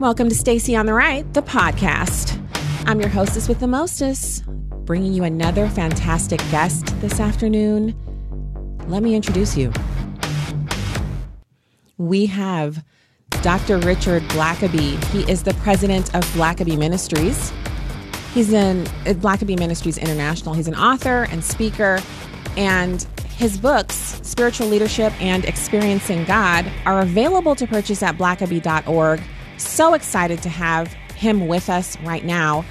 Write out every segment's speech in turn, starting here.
Welcome to Stacy on the Right, the podcast. I'm your hostess with the mostest, bringing you another fantastic guest this afternoon. Let me introduce you. We have Dr. Richard Blackaby. He is the president of Blackaby Ministries. He's in uh, Blackaby Ministries International. He's an author and speaker, and his books, Spiritual Leadership and Experiencing God, are available to purchase at blackaby.org. So excited to have him with us right now.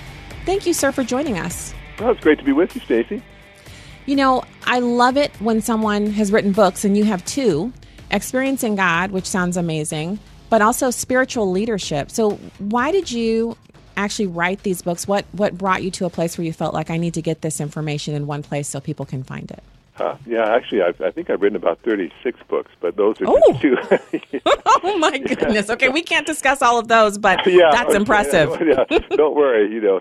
Thank you, sir, for joining us. Well, it's great to be with you, Stacy. You know, I love it when someone has written books, and you have two Experiencing God, which sounds amazing, but also spiritual leadership. So, why did you actually write these books? What what brought you to a place where you felt like I need to get this information in one place so people can find it? Uh, yeah, actually, I've, I think I've written about 36 books, but those are oh. just two. oh, my goodness. Okay, we can't discuss all of those, but yeah, that's impressive. yeah, don't worry. You know,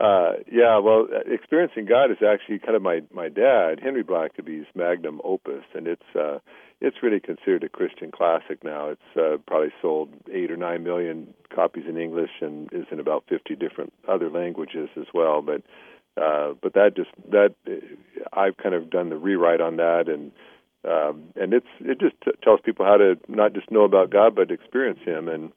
uh, yeah, well, Experiencing God is actually kind of my, my dad, Henry Blackaby's magnum opus, and it's uh, it's really considered a Christian classic now. It's uh, probably sold eight or nine million copies in English and is in about 50 different other languages as well. But uh, but that just that I've kind of done the rewrite on that, and um, and it's it just t- tells people how to not just know about God but experience Him, and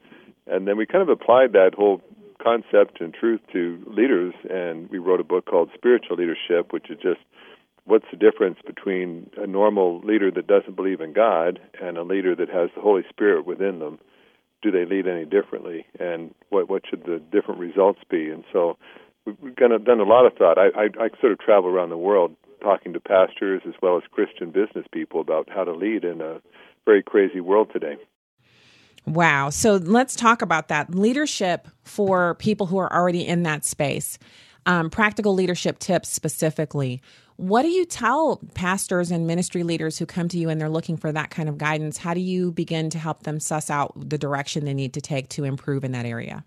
and then we kind of applied that whole concept and truth to leaders, and we wrote a book called Spiritual Leadership, which is just what's the difference between a normal leader that doesn't believe in God and a leader that has the Holy Spirit within them? Do they lead any differently, and what what should the different results be? And so we've kind of done a lot of thought. I, I, I sort of travel around the world talking to pastors as well as Christian business people about how to lead in a very crazy world today. Wow. So let's talk about that leadership for people who are already in that space. Um, practical leadership tips specifically. What do you tell pastors and ministry leaders who come to you and they're looking for that kind of guidance? How do you begin to help them suss out the direction they need to take to improve in that area?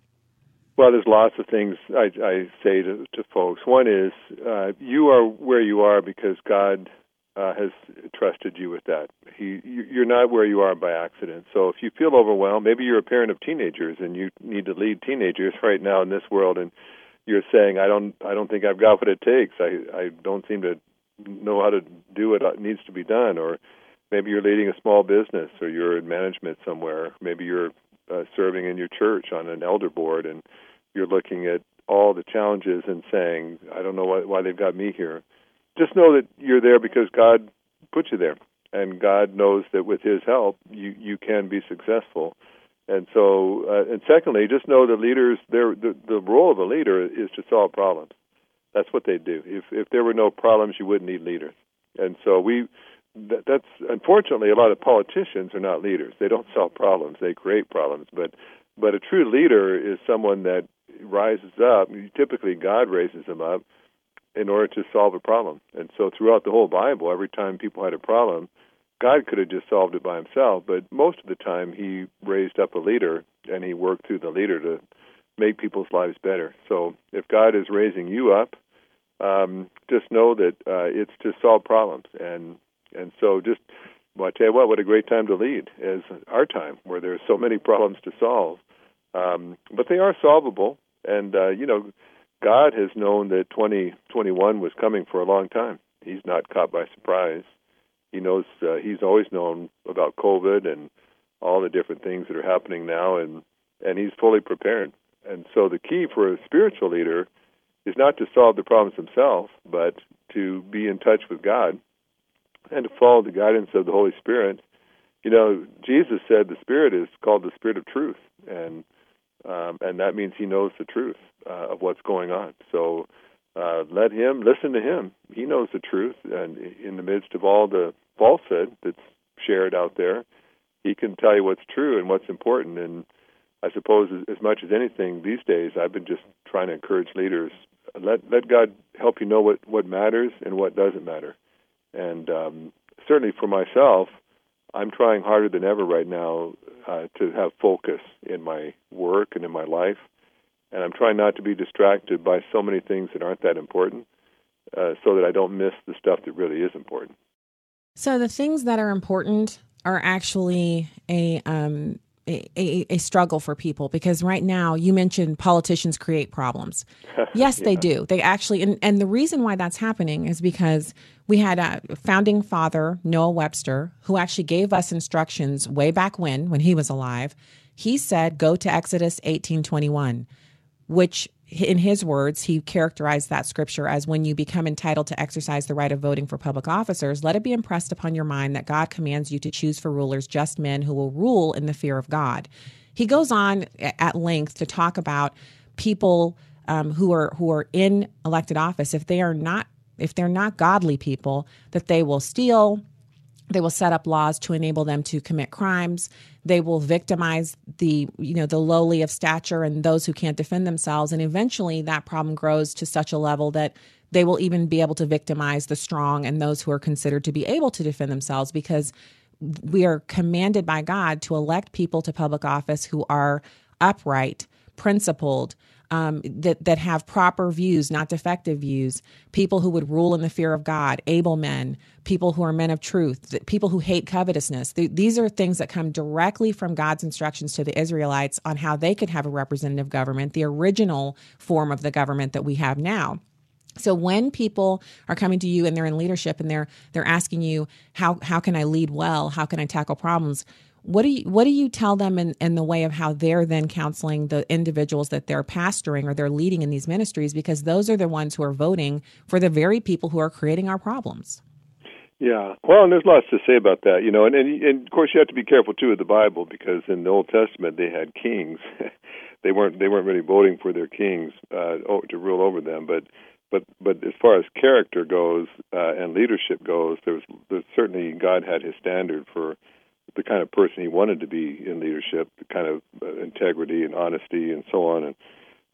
Well, there's lots of things I, I say to, to folks. One is uh, you are where you are because God uh, has trusted you with that. He, you're not where you are by accident. So if you feel overwhelmed, maybe you're a parent of teenagers and you need to lead teenagers right now in this world, and you're saying, "I don't, I don't think I've got what it takes. I, I don't seem to know how to do what needs to be done." Or maybe you're leading a small business, or you're in management somewhere. Maybe you're uh, serving in your church on an elder board, and you're looking at all the challenges and saying, I don't know why, why they've got me here. Just know that you're there because God put you there, and God knows that with His help, you you can be successful. And so, uh, and secondly, just know the leaders, their the, the role of a leader is to solve problems. That's what they do. If if there were no problems, you wouldn't need leaders. And so we, that, that's unfortunately a lot of politicians are not leaders. They don't solve problems; they create problems. But but a true leader is someone that rises up, typically God raises him up in order to solve a problem. And so throughout the whole Bible, every time people had a problem, God could have just solved it by himself, but most of the time he raised up a leader and he worked through the leader to make people's lives better. So if God is raising you up, um, just know that uh, it's to solve problems. And and so just well, I tell you what, what a great time to lead is our time where there's so many problems to solve. Um, but they are solvable, and uh, you know, God has known that 2021 was coming for a long time. He's not caught by surprise. He knows. Uh, he's always known about COVID and all the different things that are happening now, and and he's fully prepared. And so the key for a spiritual leader is not to solve the problems himself, but to be in touch with God and to follow the guidance of the Holy Spirit. You know, Jesus said the Spirit is called the Spirit of truth, and um, and that means he knows the truth uh, of what's going on. So uh, let him listen to him. He knows the truth, and in the midst of all the falsehood that's shared out there, he can tell you what's true and what's important. And I suppose as much as anything these days, I've been just trying to encourage leaders let let God help you know what what matters and what doesn't matter. And um, certainly for myself, I'm trying harder than ever right now uh, to have focus in my work and in my life, and I'm trying not to be distracted by so many things that aren't that important, uh, so that I don't miss the stuff that really is important. So the things that are important are actually a um, a, a, struggle for people because right now you mentioned politicians create problems. Yes, yeah. they do. They actually, and, and the reason why that's happening is because we had a founding father, Noah Webster, who actually gave us instructions way back when, when he was alive. He said, go to Exodus 1821, which in his words, he characterized that scripture as when you become entitled to exercise the right of voting for public officers, let it be impressed upon your mind that God commands you to choose for rulers just men who will rule in the fear of God. He goes on at length to talk about people um, who are who are in elected office if they are not if they're not godly people that they will steal they will set up laws to enable them to commit crimes. They will victimize the you know the lowly of stature and those who can't defend themselves. And eventually that problem grows to such a level that they will even be able to victimize the strong and those who are considered to be able to defend themselves because we are commanded by God to elect people to public office who are upright, principled, um, that that have proper views, not defective views. People who would rule in the fear of God, able men, people who are men of truth, people who hate covetousness. these are things that come directly from God's instructions to the Israelites on how they could have a representative government, the original form of the government that we have now. So when people are coming to you and they're in leadership and they're they're asking you how how can I lead well? How can I tackle problems? What do you what do you tell them in, in the way of how they're then counseling the individuals that they're pastoring or they're leading in these ministries? Because those are the ones who are voting for the very people who are creating our problems. Yeah. Well and there's lots to say about that you know and and, and of course you have to be careful too with the bible because in the old testament they had kings. They weren't they weren't really voting for their kings uh to rule over them but but but as far as character goes uh, and leadership goes, there's, there's certainly God had His standard for the kind of person he wanted to be in leadership, the kind of uh, integrity and honesty and so on. And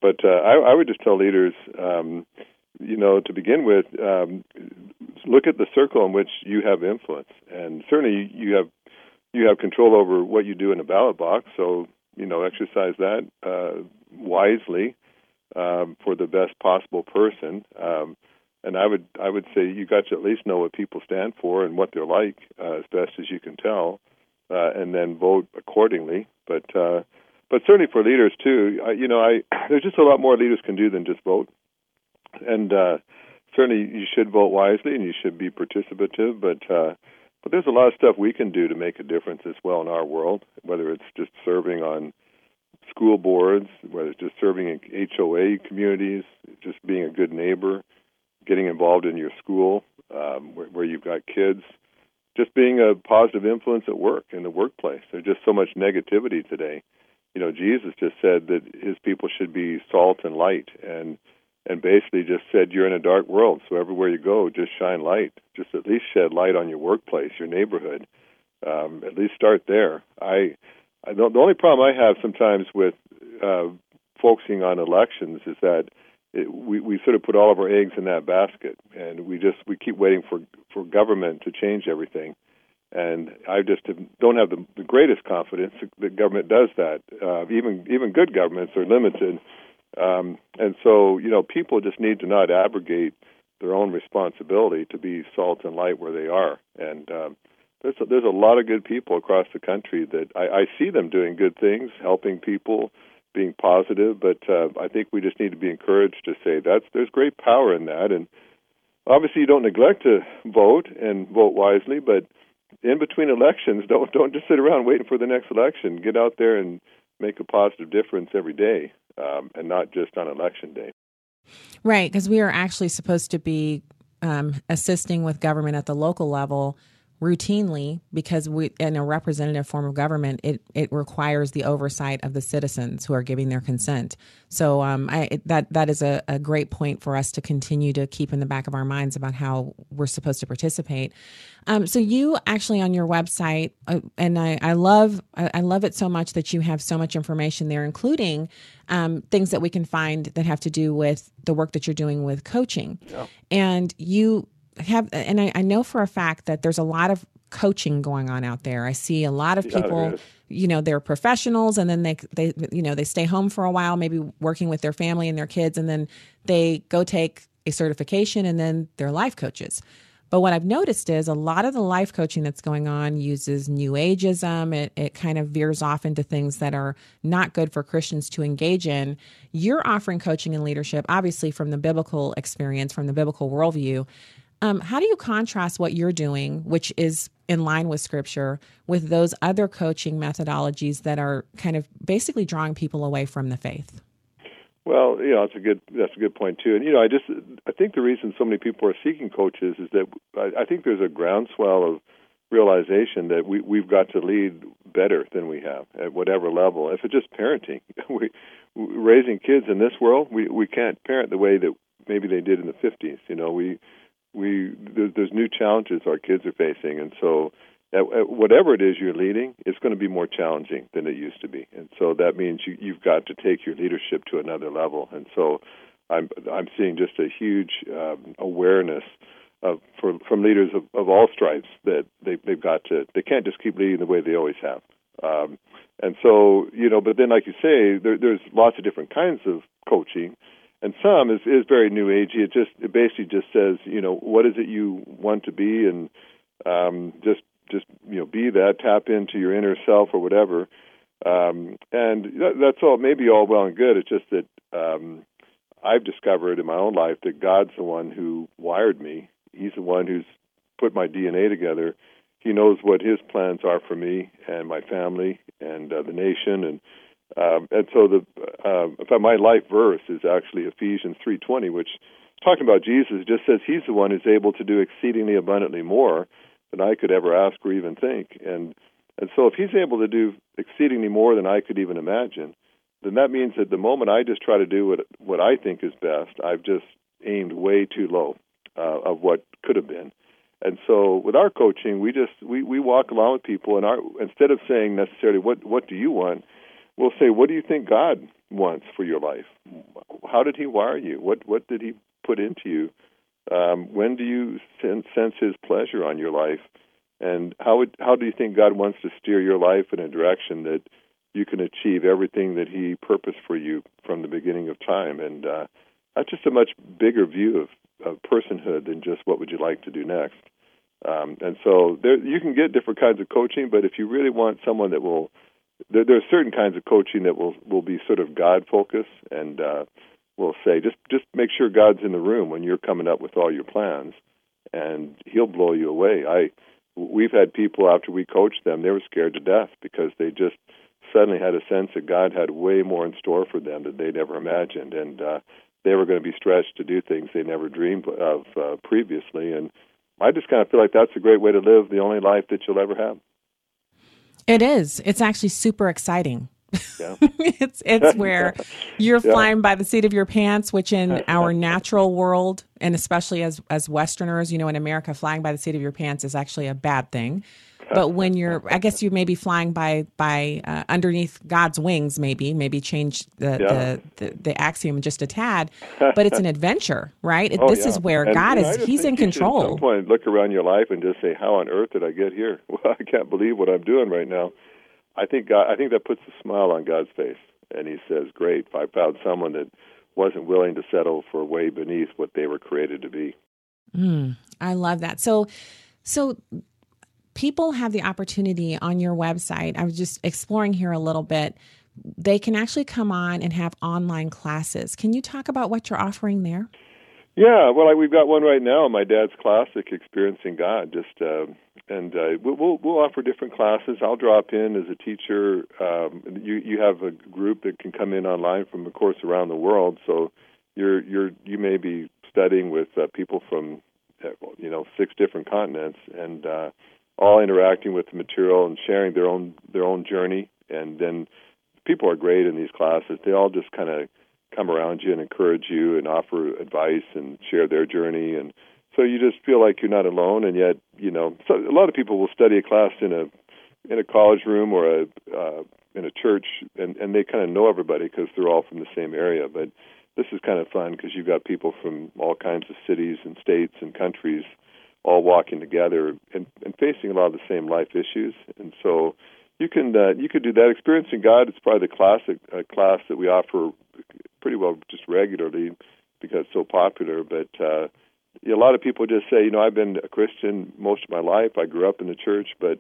but uh, I, I would just tell leaders, um, you know, to begin with, um, look at the circle in which you have influence, and certainly you have you have control over what you do in a ballot box. So you know, exercise that uh, wisely um, for the best possible person. Um, and I would I would say you got to at least know what people stand for and what they're like uh, as best as you can tell uh, and then vote accordingly. But uh, but certainly for leaders too, I, you know, I there's just a lot more leaders can do than just vote, and uh, certainly you should vote wisely and you should be participative. But uh, but there's a lot of stuff we can do to make a difference as well in our world, whether it's just serving on school boards, whether it's just serving in HOA communities, just being a good neighbor, getting involved in your school um, where, where you've got kids just being a positive influence at work in the workplace. There's just so much negativity today. You know, Jesus just said that his people should be salt and light, and and basically just said you're in a dark world, so everywhere you go, just shine light. Just at least shed light on your workplace, your neighborhood. Um, at least start there. I, I the only problem I have sometimes with uh, focusing on elections is that it, we we sort of put all of our eggs in that basket, and we just we keep waiting for for government to change everything. And I just don't have the, the greatest confidence that government does that. Uh, even even good governments are limited, um, and so you know people just need to not abrogate their own responsibility to be salt and light where they are. And um, there's a, there's a lot of good people across the country that I, I see them doing good things, helping people, being positive, but uh, I think we just need to be encouraged to say that's there's great power in that, and obviously you don't neglect to vote and vote wisely, but in between elections, don't don't just sit around waiting for the next election. Get out there and make a positive difference every day, um, and not just on election day. Right, because we are actually supposed to be um, assisting with government at the local level routinely because we in a representative form of government it it requires the oversight of the citizens who are giving their consent. So um I, that that is a, a great point for us to continue to keep in the back of our minds about how we're supposed to participate. Um so you actually on your website uh, and I I love I, I love it so much that you have so much information there including um, things that we can find that have to do with the work that you're doing with coaching. Yeah. and you have, and I, I know for a fact that there's a lot of coaching going on out there. I see a lot of people, yeah, you know, they're professionals and then they they you know, they stay home for a while, maybe working with their family and their kids and then they go take a certification and then they're life coaches. But what I've noticed is a lot of the life coaching that's going on uses new ageism. It, it kind of veers off into things that are not good for Christians to engage in. You're offering coaching and leadership, obviously, from the biblical experience, from the biblical worldview. Um, how do you contrast what you're doing, which is in line with scripture, with those other coaching methodologies that are kind of basically drawing people away from the faith? Well, you know, that's a good that's a good point too. And you know, I just I think the reason so many people are seeking coaches is that I, I think there's a groundswell of realization that we we've got to lead better than we have at whatever level. If it's just parenting, we raising kids in this world, we we can't parent the way that maybe they did in the 50s. You know, we we there's, there's new challenges our kids are facing, and so at, at whatever it is you're leading, it's going to be more challenging than it used to be. And so that means you, you've got to take your leadership to another level. And so I'm I'm seeing just a huge um, awareness of for, from leaders of, of all stripes that they, they've got to they can't just keep leading the way they always have. Um, and so you know, but then like you say, there, there's lots of different kinds of coaching and some is is very new agey. It just it basically just says, you know, what is it you want to be, and um, just just you know be that tap into your inner self or whatever. Um and that, that's all maybe all well and good. It's just that um i've discovered in my own life that god's the one who wired me. He's the one who's put my dna together. He knows what his plans are for me and my family and uh, the nation and um and so the uh, my life verse is actually ephesians 3:20 which talking about jesus just says he's the one who's able to do exceedingly abundantly more than I could ever ask or even think. And and so if he's able to do exceedingly more than I could even imagine, then that means that the moment I just try to do what what I think is best, I've just aimed way too low uh, of what could have been. And so with our coaching, we just we we walk along with people, and our instead of saying necessarily what what do you want, we'll say what do you think God wants for your life? How did He wire you? What what did He put into you? Um, when do you sense His pleasure on your life, and how would, how do you think God wants to steer your life in a direction that you can achieve everything that He purposed for you from the beginning of time? And uh, that's just a much bigger view of, of personhood than just what would you like to do next. Um, and so there, you can get different kinds of coaching, but if you really want someone that will, there, there are certain kinds of coaching that will will be sort of God focused and uh, will say just just make sure God's in the room when you're coming up with all your plans, and He'll blow you away. I we've had people after we coached them, they were scared to death because they just suddenly had a sense that God had way more in store for them that they'd ever imagined, and uh, they were going to be stretched to do things they never dreamed of uh, previously. And I just kind of feel like that's a great way to live the only life that you'll ever have. It is. It's actually super exciting. Yeah. it's it's where you're yeah. flying by the seat of your pants, which in our natural world, and especially as as Westerners, you know, in America, flying by the seat of your pants is actually a bad thing. But when you're, I guess you may be flying by by uh, underneath God's wings, maybe maybe change the, yeah. the, the, the axiom just a tad. But it's an adventure, right? Oh, this is where and, God is. He's in control. At some point, look around your life and just say, "How on earth did I get here? Well, I can't believe what I'm doing right now." I think God, I think that puts a smile on God's face, and He says, "Great, I found someone that wasn't willing to settle for way beneath what they were created to be." Mm, I love that. So, so people have the opportunity on your website. I was just exploring here a little bit. They can actually come on and have online classes. Can you talk about what you're offering there? Yeah, well, we've got one right now. My dad's classic, experiencing God. Just uh, and uh, we'll we'll offer different classes. I'll drop in as a teacher. Um, you you have a group that can come in online from, of course, around the world. So you're you're you may be studying with uh, people from uh, you know six different continents and uh, all interacting with the material and sharing their own their own journey. And then people are great in these classes. They all just kind of come around you and encourage you and offer advice and share their journey and so you just feel like you're not alone and yet you know so a lot of people will study a class in a in a college room or a uh, in a church and and they kind of know everybody because they're all from the same area but this is kind of fun because you've got people from all kinds of cities and states and countries all walking together and, and facing a lot of the same life issues and so you can uh, you could do that experiencing god it's probably the classic uh, class that we offer pretty well just regularly because it's so popular. But uh, a lot of people just say, you know, I've been a Christian most of my life. I grew up in the church, but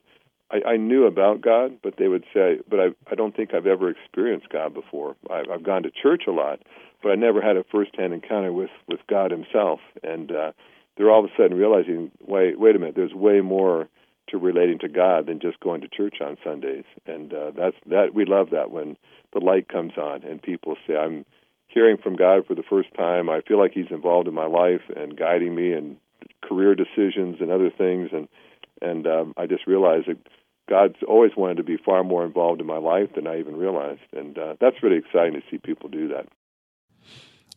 I, I knew about God. But they would say, but I, I don't think I've ever experienced God before. I, I've gone to church a lot, but I never had a firsthand encounter with with God Himself. And uh, they're all of a sudden realizing, wait, wait a minute, there's way more to relating to God than just going to church on Sundays. And uh, that's that we love that when the light comes on and people say, I'm hearing from God for the first time. I feel like He's involved in my life and guiding me in career decisions and other things. And and um, I just realized that God's always wanted to be far more involved in my life than I even realized. And uh, that's really exciting to see people do that.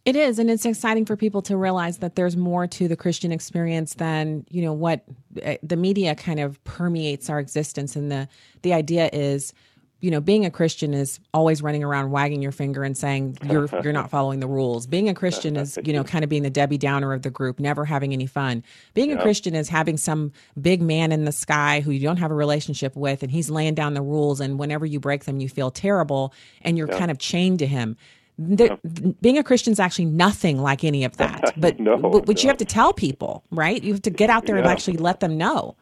It is, and it's exciting for people to realize that there's more to the Christian experience than you know what eh, the media kind of permeates our existence. And the the idea is, you know, being a Christian is always running around wagging your finger and saying you're you're not following the rules. Being a Christian is, you know, kind of being the Debbie Downer of the group, never having any fun. Being a Christian is having some big man in the sky who you don't have a relationship with, and he's laying down the rules, and whenever you break them, you feel terrible, and you're kind of chained to him the, being a Christian is actually nothing like any of that. But no, but, no. you have to tell people, right? You have to get out there yeah. and actually let them know.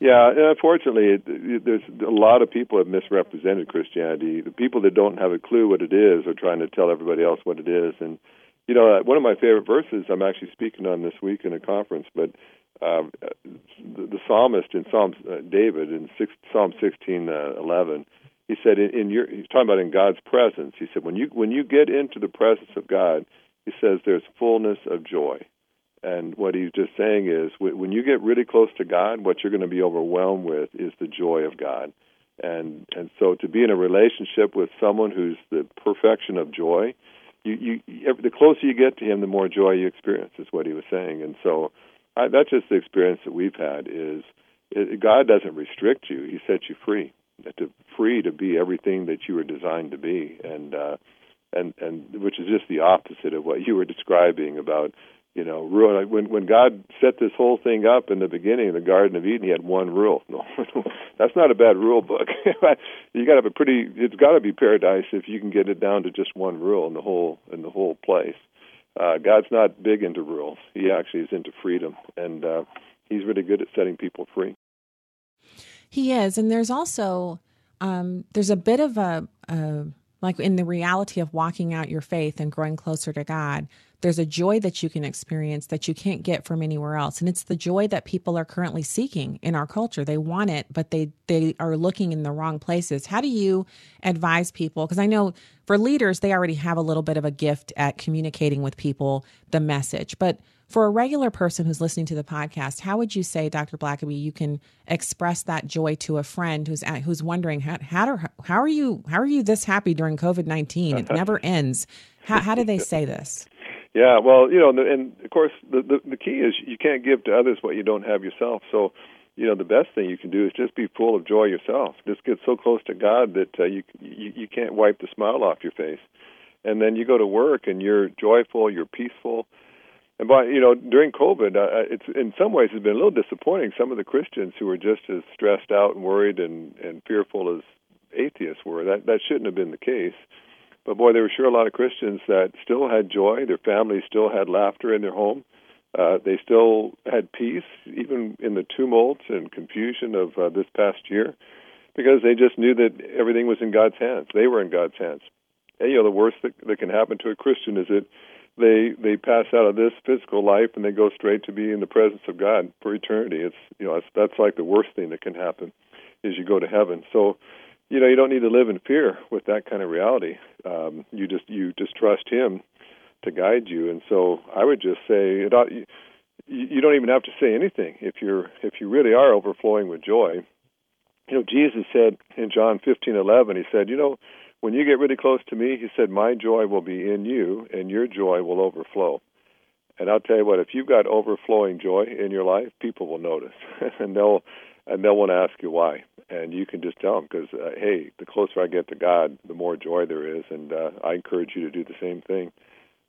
Yeah, unfortunately, it, it, there's a lot of people have misrepresented Christianity. The people that don't have a clue what it is are trying to tell everybody else what it is. And you know, uh, one of my favorite verses I'm actually speaking on this week in a conference, but um, the, the psalmist in Psalm uh, David in six, Psalm 16, uh, 11, he said in, in your he's talking about in God's presence. He said when you when you get into the presence of God, he says there's fullness of joy. And what he's just saying is when you get really close to God, what you're going to be overwhelmed with is the joy of God. And and so to be in a relationship with someone who's the perfection of joy, you you the closer you get to him, the more joy you experience. Is what he was saying. And so I, that's just the experience that we've had. Is it, God doesn't restrict you; He sets you free to free to be everything that you were designed to be, and uh, and and which is just the opposite of what you were describing about you know rule. When when God set this whole thing up in the beginning in the Garden of Eden, He had one rule. No, that's not a bad rule book. you got to have a pretty. It's got to be paradise if you can get it down to just one rule in the whole in the whole place. Uh, God's not big into rules. He actually is into freedom, and uh, He's really good at setting people free. He is, and there's also um, there's a bit of a, a like in the reality of walking out your faith and growing closer to God. There's a joy that you can experience that you can't get from anywhere else, and it's the joy that people are currently seeking in our culture. They want it, but they they are looking in the wrong places. How do you advise people? Because I know for leaders, they already have a little bit of a gift at communicating with people the message, but for a regular person who's listening to the podcast, how would you say, Dr. Blackaby, you can express that joy to a friend who's at, who's wondering how how, do, how are you how are you this happy during COVID nineteen? It never ends. How how do they say this? Yeah, well, you know, and of course, the, the the key is you can't give to others what you don't have yourself. So, you know, the best thing you can do is just be full of joy yourself. Just get so close to God that uh, you, you you can't wipe the smile off your face. And then you go to work and you're joyful, you're peaceful, and by you know, during COVID, uh, it's in some ways it's been a little disappointing. Some of the Christians who were just as stressed out and worried and and fearful as atheists were. That that shouldn't have been the case. But boy, there were sure a lot of Christians that still had joy. Their families still had laughter in their home. Uh, they still had peace, even in the tumult and confusion of uh, this past year, because they just knew that everything was in God's hands. They were in God's hands. And, you know, the worst that, that can happen to a Christian is that they they pass out of this physical life and they go straight to be in the presence of God for eternity. It's you know that's, that's like the worst thing that can happen is you go to heaven. So you know you don't need to live in fear with that kind of reality. Um, you just you just trust Him to guide you. And so I would just say it. ought, You, you don't even have to say anything if you're if you really are overflowing with joy. You know Jesus said in John fifteen eleven. He said, you know when you get really close to me, he said, my joy will be in you, and your joy will overflow. And I'll tell you what, if you've got overflowing joy in your life, people will notice, and they'll and they'll want to ask you why. And you can just tell them because, uh, hey, the closer I get to God, the more joy there is, and uh, I encourage you to do the same thing.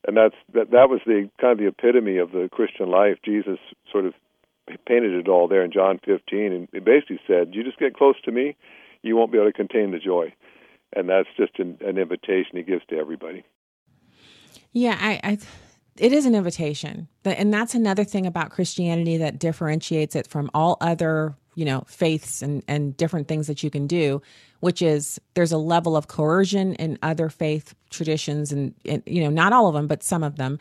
And that's that. That was the kind of the epitome of the Christian life. Jesus sort of painted it all there in John 15, and he basically said, "You just get close to me, you won't be able to contain the joy." and that's just an, an invitation he gives to everybody. Yeah, I, I it is an invitation. And that's another thing about Christianity that differentiates it from all other, you know, faiths and, and different things that you can do, which is there's a level of coercion in other faith traditions and, and you know, not all of them, but some of them.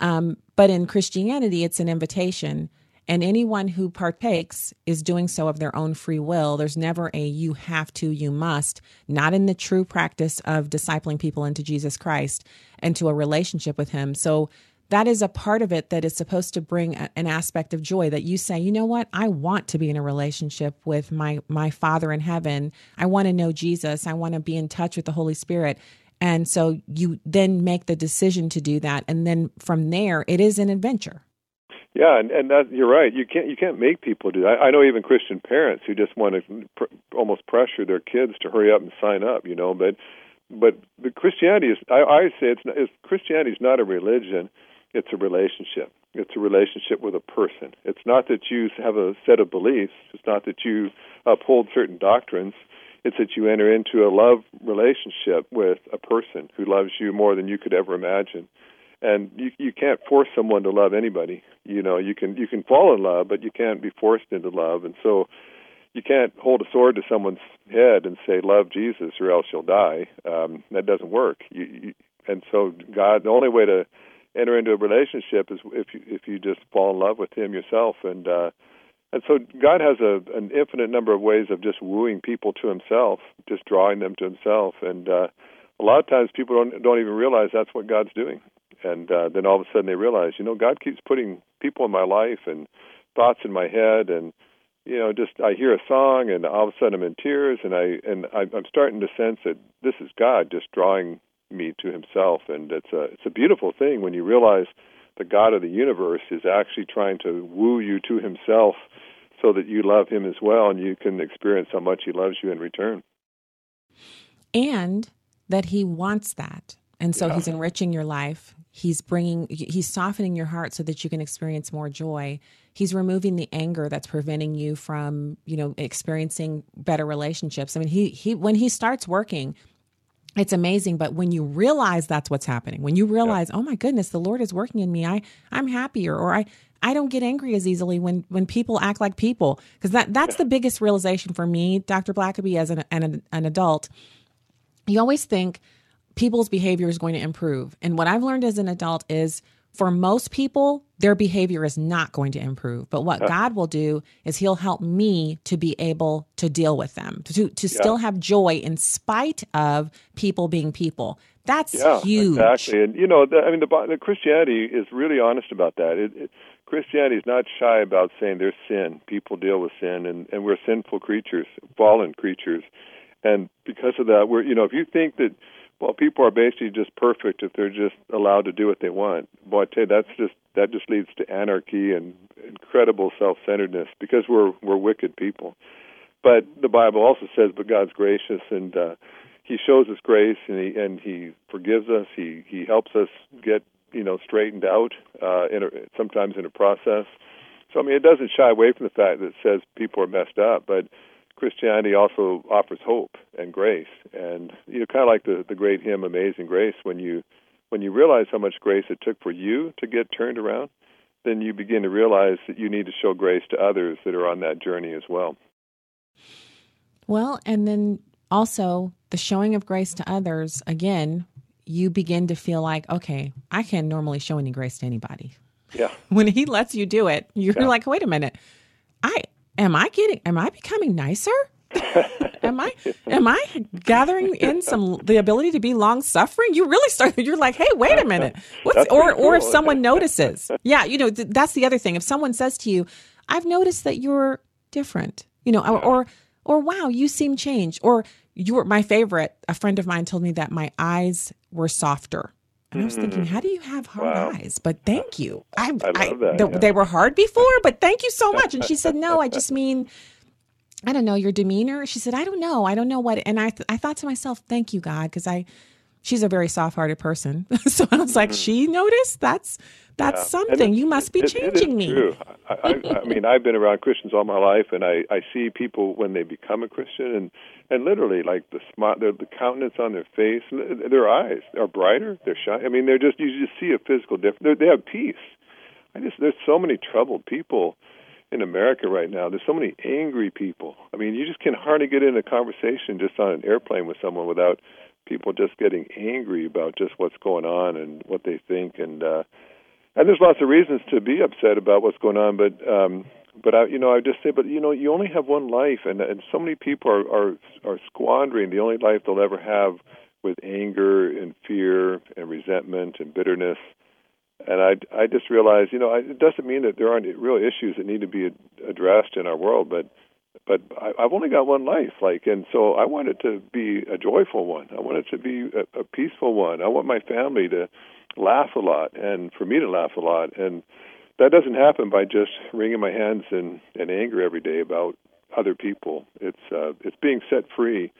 Um, but in Christianity, it's an invitation. And anyone who partakes is doing so of their own free will. There's never a you have to, you must, not in the true practice of discipling people into Jesus Christ and to a relationship with Him. So that is a part of it that is supposed to bring a, an aspect of joy that you say, you know what? I want to be in a relationship with my my Father in heaven. I want to know Jesus. I want to be in touch with the Holy Spirit. And so you then make the decision to do that and then from there it is an adventure. Yeah, and and that you're right. You can't you can't make people do that. I, I know even Christian parents who just want to pr- almost pressure their kids to hurry up and sign up, you know, but but the Christianity is I, I say it's, it's Christianity is not a religion it's a relationship. It's a relationship with a person. It's not that you have a set of beliefs. It's not that you uphold certain doctrines. It's that you enter into a love relationship with a person who loves you more than you could ever imagine. And you you can't force someone to love anybody. You know, you can you can fall in love, but you can't be forced into love. And so you can't hold a sword to someone's head and say love Jesus or else you'll die. Um, that doesn't work. You, you, and so God, the only way to enter into a relationship is if you if you just fall in love with him yourself. And uh and so God has a an infinite number of ways of just wooing people to himself, just drawing them to himself. And uh a lot of times people don't don't even realize that's what God's doing. And uh then all of a sudden they realize, you know, God keeps putting people in my life and thoughts in my head. And you know, just I hear a song and all of a sudden I'm in tears. And I and I'm starting to sense that this is God just drawing me to himself. And it's a it's a beautiful thing when you realize the God of the universe is actually trying to woo you to himself so that you love him as well and you can experience how much he loves you in return. And that he wants that. And so yeah. he's enriching your life. He's bringing he's softening your heart so that you can experience more joy. He's removing the anger that's preventing you from you know experiencing better relationships. I mean he he when he starts working it's amazing but when you realize that's what's happening when you realize yeah. oh my goodness the lord is working in me i i'm happier or i i don't get angry as easily when when people act like people because that that's yeah. the biggest realization for me dr blackaby as an, an an adult you always think people's behavior is going to improve and what i've learned as an adult is for most people, their behavior is not going to improve. But what God will do is He'll help me to be able to deal with them, to, to yeah. still have joy in spite of people being people. That's yeah, huge. Exactly. And, you know, the, I mean, the, the Christianity is really honest about that. It, it, Christianity is not shy about saying there's sin. People deal with sin, and, and we're sinful creatures, fallen creatures. And because of that, we're, you know, if you think that well, people are basically just perfect if they're just allowed to do what they want. Boy, I tell you, that's just that just leads to anarchy and incredible self-centeredness because we're we're wicked people. But the Bible also says, "But God's gracious, and uh, He shows us grace, and He and He forgives us. He He helps us get you know straightened out uh, in a, sometimes in a process. So I mean, it doesn't shy away from the fact that it says people are messed up, but Christianity also offers hope and grace, and you know, kind of like the the great hymn "Amazing Grace." When you when you realize how much grace it took for you to get turned around, then you begin to realize that you need to show grace to others that are on that journey as well. Well, and then also the showing of grace to others. Again, you begin to feel like, okay, I can't normally show any grace to anybody. Yeah. When he lets you do it, you're yeah. like, wait a minute, I am I getting am I becoming nicer? am I am I gathering in some the ability to be long suffering? You really start. You're like, hey, wait a minute. What's or cool. or if someone notices, yeah, you know th- that's the other thing. If someone says to you, "I've noticed that you're different," you know, or or, or wow, you seem changed, or you were my favorite. A friend of mine told me that my eyes were softer. And I was thinking, how mm. do you have hard wow. eyes? But thank you. I, I, I that, the, yeah. They were hard before, but thank you so much. And she said, no, I just mean, I don't know, your demeanor. She said, I don't know. I don't know what. And I, th- I thought to myself, thank you, God, because I, she's a very soft-hearted person. so I was like, mm-hmm. she noticed. That's that's yeah. something. You must be it, changing it me. True. I, I, I mean, I've been around Christians all my life, and I I see people when they become a Christian, and and literally like the smart, the, the countenance on their face, their eyes are brighter. They're shy. I mean, they're just you just see a physical difference. They have peace. I just there's so many troubled people in America right now. There's so many angry people. I mean, you just can hardly get in a conversation just on an airplane with someone without people just getting angry about just what's going on and what they think and uh and there's lots of reasons to be upset about what's going on but um but I you know I just say but you know you only have one life and and so many people are are are squandering the only life they'll ever have with anger and fear and resentment and bitterness. And I I just realized, you know, it doesn't mean that there aren't real issues that need to be addressed in our world, but but I, I've only got one life, like, and so I want it to be a joyful one. I want it to be a, a peaceful one. I want my family to laugh a lot, and for me to laugh a lot, and that doesn't happen by just wringing my hands in, in anger every day about other people. It's uh, it's being set free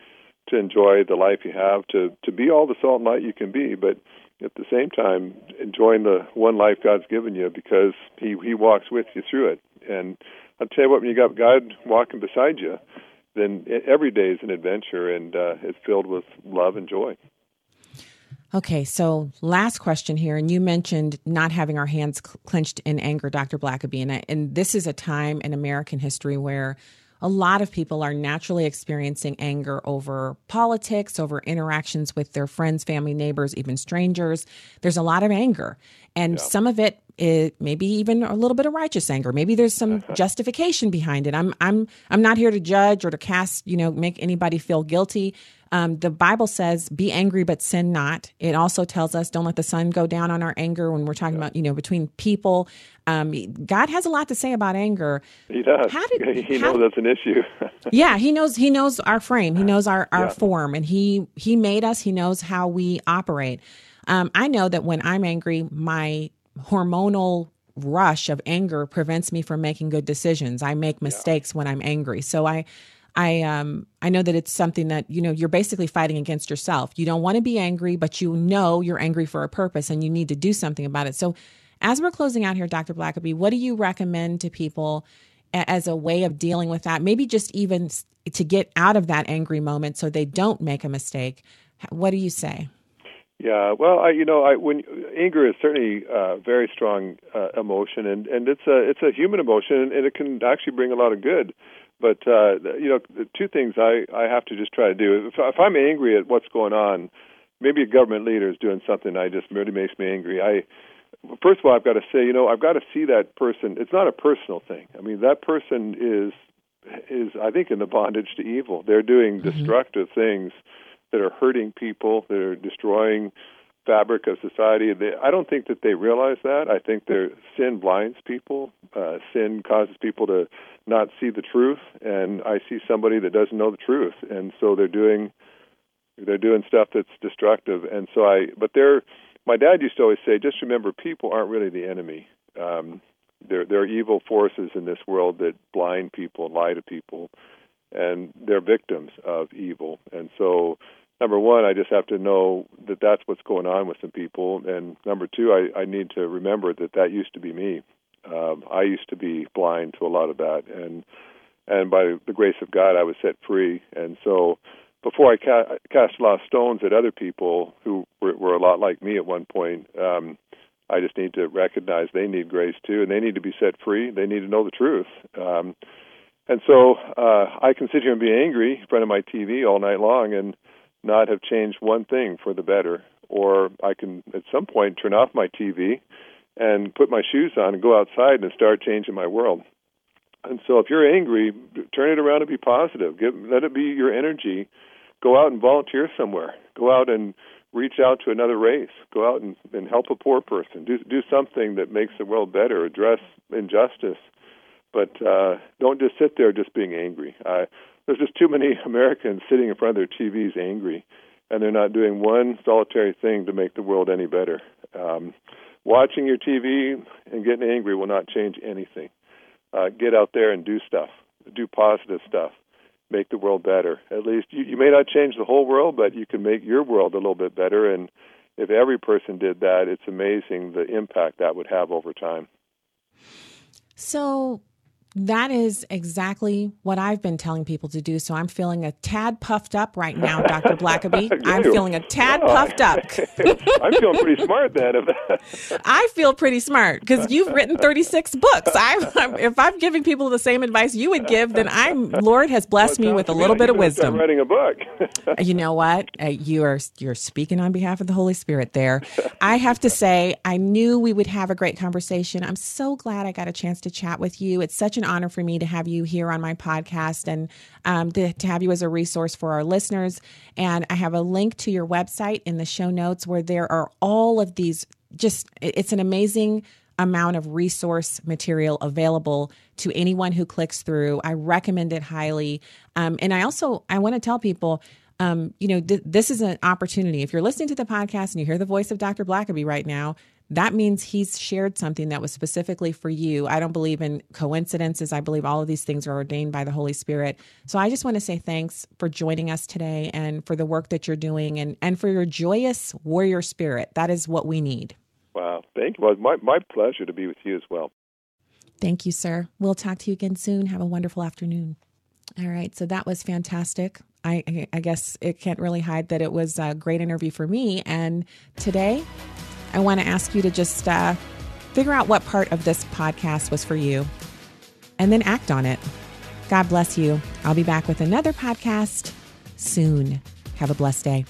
to enjoy the life you have, to to be all the salt and light you can be, but at the same time enjoying the one life God's given you because He He walks with you through it. And I'll tell you what, when you got God walking beside you, then every day is an adventure and uh, it's filled with love and joy. Okay, so last question here, and you mentioned not having our hands clenched in anger, Dr. Blackaby, and, I, and this is a time in American history where a lot of people are naturally experiencing anger over politics, over interactions with their friends, family, neighbors, even strangers. There's a lot of anger. And yeah. some of it is maybe even a little bit of righteous anger. Maybe there's some justification behind it. I'm I'm I'm not here to judge or to cast, you know, make anybody feel guilty. Um, the Bible says, "Be angry, but sin not." It also tells us, "Don't let the sun go down on our anger." When we're talking yeah. about, you know, between people, um, God has a lot to say about anger. He does. How did, he how, knows that's an issue. yeah, he knows. He knows our frame. He knows our our yeah. form, and he he made us. He knows how we operate. Um, I know that when I'm angry, my hormonal rush of anger prevents me from making good decisions. I make mistakes yeah. when I'm angry. So I I um I know that it's something that you know you're basically fighting against yourself. You don't want to be angry, but you know you're angry for a purpose and you need to do something about it. So as we're closing out here Dr. Blackaby, what do you recommend to people as a way of dealing with that? Maybe just even to get out of that angry moment so they don't make a mistake. What do you say? Yeah, well, I, you know, I, when anger is certainly a very strong uh, emotion, and and it's a it's a human emotion, and it can actually bring a lot of good. But uh, you know, the two things I I have to just try to do. If, if I'm angry at what's going on, maybe a government leader is doing something I just really makes me angry. I first of all, I've got to say, you know, I've got to see that person. It's not a personal thing. I mean, that person is is I think in the bondage to evil. They're doing mm-hmm. destructive things that are hurting people. that are destroying fabric of society. They, I don't think that they realize that. I think their sin blinds people. Uh, sin causes people to not see the truth, and I see somebody that doesn't know the truth, and so they're doing they're doing stuff that's destructive. And so I, but they're my dad used to always say, just remember, people aren't really the enemy. Um, there, there are evil forces in this world that blind people and lie to people, and they're victims of evil. And so number one, I just have to know that that's what's going on with some people, and number two, I, I need to remember that that used to be me. Um, I used to be blind to a lot of that, and and by the grace of God, I was set free. And so, before I ca- cast a lot of stones at other people who were, were a lot like me at one point, um, I just need to recognize they need grace too, and they need to be set free. They need to know the truth. Um, and so, uh, I can sit here and be angry in front of my TV all night long, and not have changed one thing for the better. Or I can at some point turn off my TV and put my shoes on and go outside and start changing my world. And so if you're angry, turn it around and be positive. Give, let it be your energy. Go out and volunteer somewhere. Go out and reach out to another race. Go out and, and help a poor person. Do do something that makes the world better. Address injustice, but uh, don't just sit there just being angry. I there's just too many Americans sitting in front of their TVs angry, and they're not doing one solitary thing to make the world any better. Um, watching your TV and getting angry will not change anything. Uh, get out there and do stuff, do positive stuff, make the world better. At least you, you may not change the whole world, but you can make your world a little bit better. And if every person did that, it's amazing the impact that would have over time. So, that is exactly what I've been telling people to do. So I'm feeling a tad puffed up right now, Dr. Blackaby. I'm feeling a tad oh, puffed up. I'm feeling pretty smart then. I feel pretty smart because you've written 36 books. I, I'm, if I'm giving people the same advice you would give, then I'm Lord has blessed well, me with a little bit of wisdom. writing a book. you know what? Uh, you are you're speaking on behalf of the Holy Spirit. There, I have to say, I knew we would have a great conversation. I'm so glad I got a chance to chat with you. It's such an honor for me to have you here on my podcast and um, to, to have you as a resource for our listeners. And I have a link to your website in the show notes where there are all of these just, it's an amazing amount of resource material available to anyone who clicks through. I recommend it highly. Um, and I also I want to tell people um, you know, th- this is an opportunity. If you're listening to the podcast and you hear the voice of Dr. Blackaby right now, that means he's shared something that was specifically for you. I don't believe in coincidences. I believe all of these things are ordained by the Holy Spirit. So I just want to say thanks for joining us today and for the work that you're doing and, and for your joyous warrior spirit. That is what we need. Wow. Thank you. Well, my, my pleasure to be with you as well. Thank you, sir. We'll talk to you again soon. Have a wonderful afternoon. All right. So that was fantastic. I, I guess it can't really hide that it was a great interview for me. And today, I want to ask you to just uh, figure out what part of this podcast was for you and then act on it. God bless you. I'll be back with another podcast soon. Have a blessed day.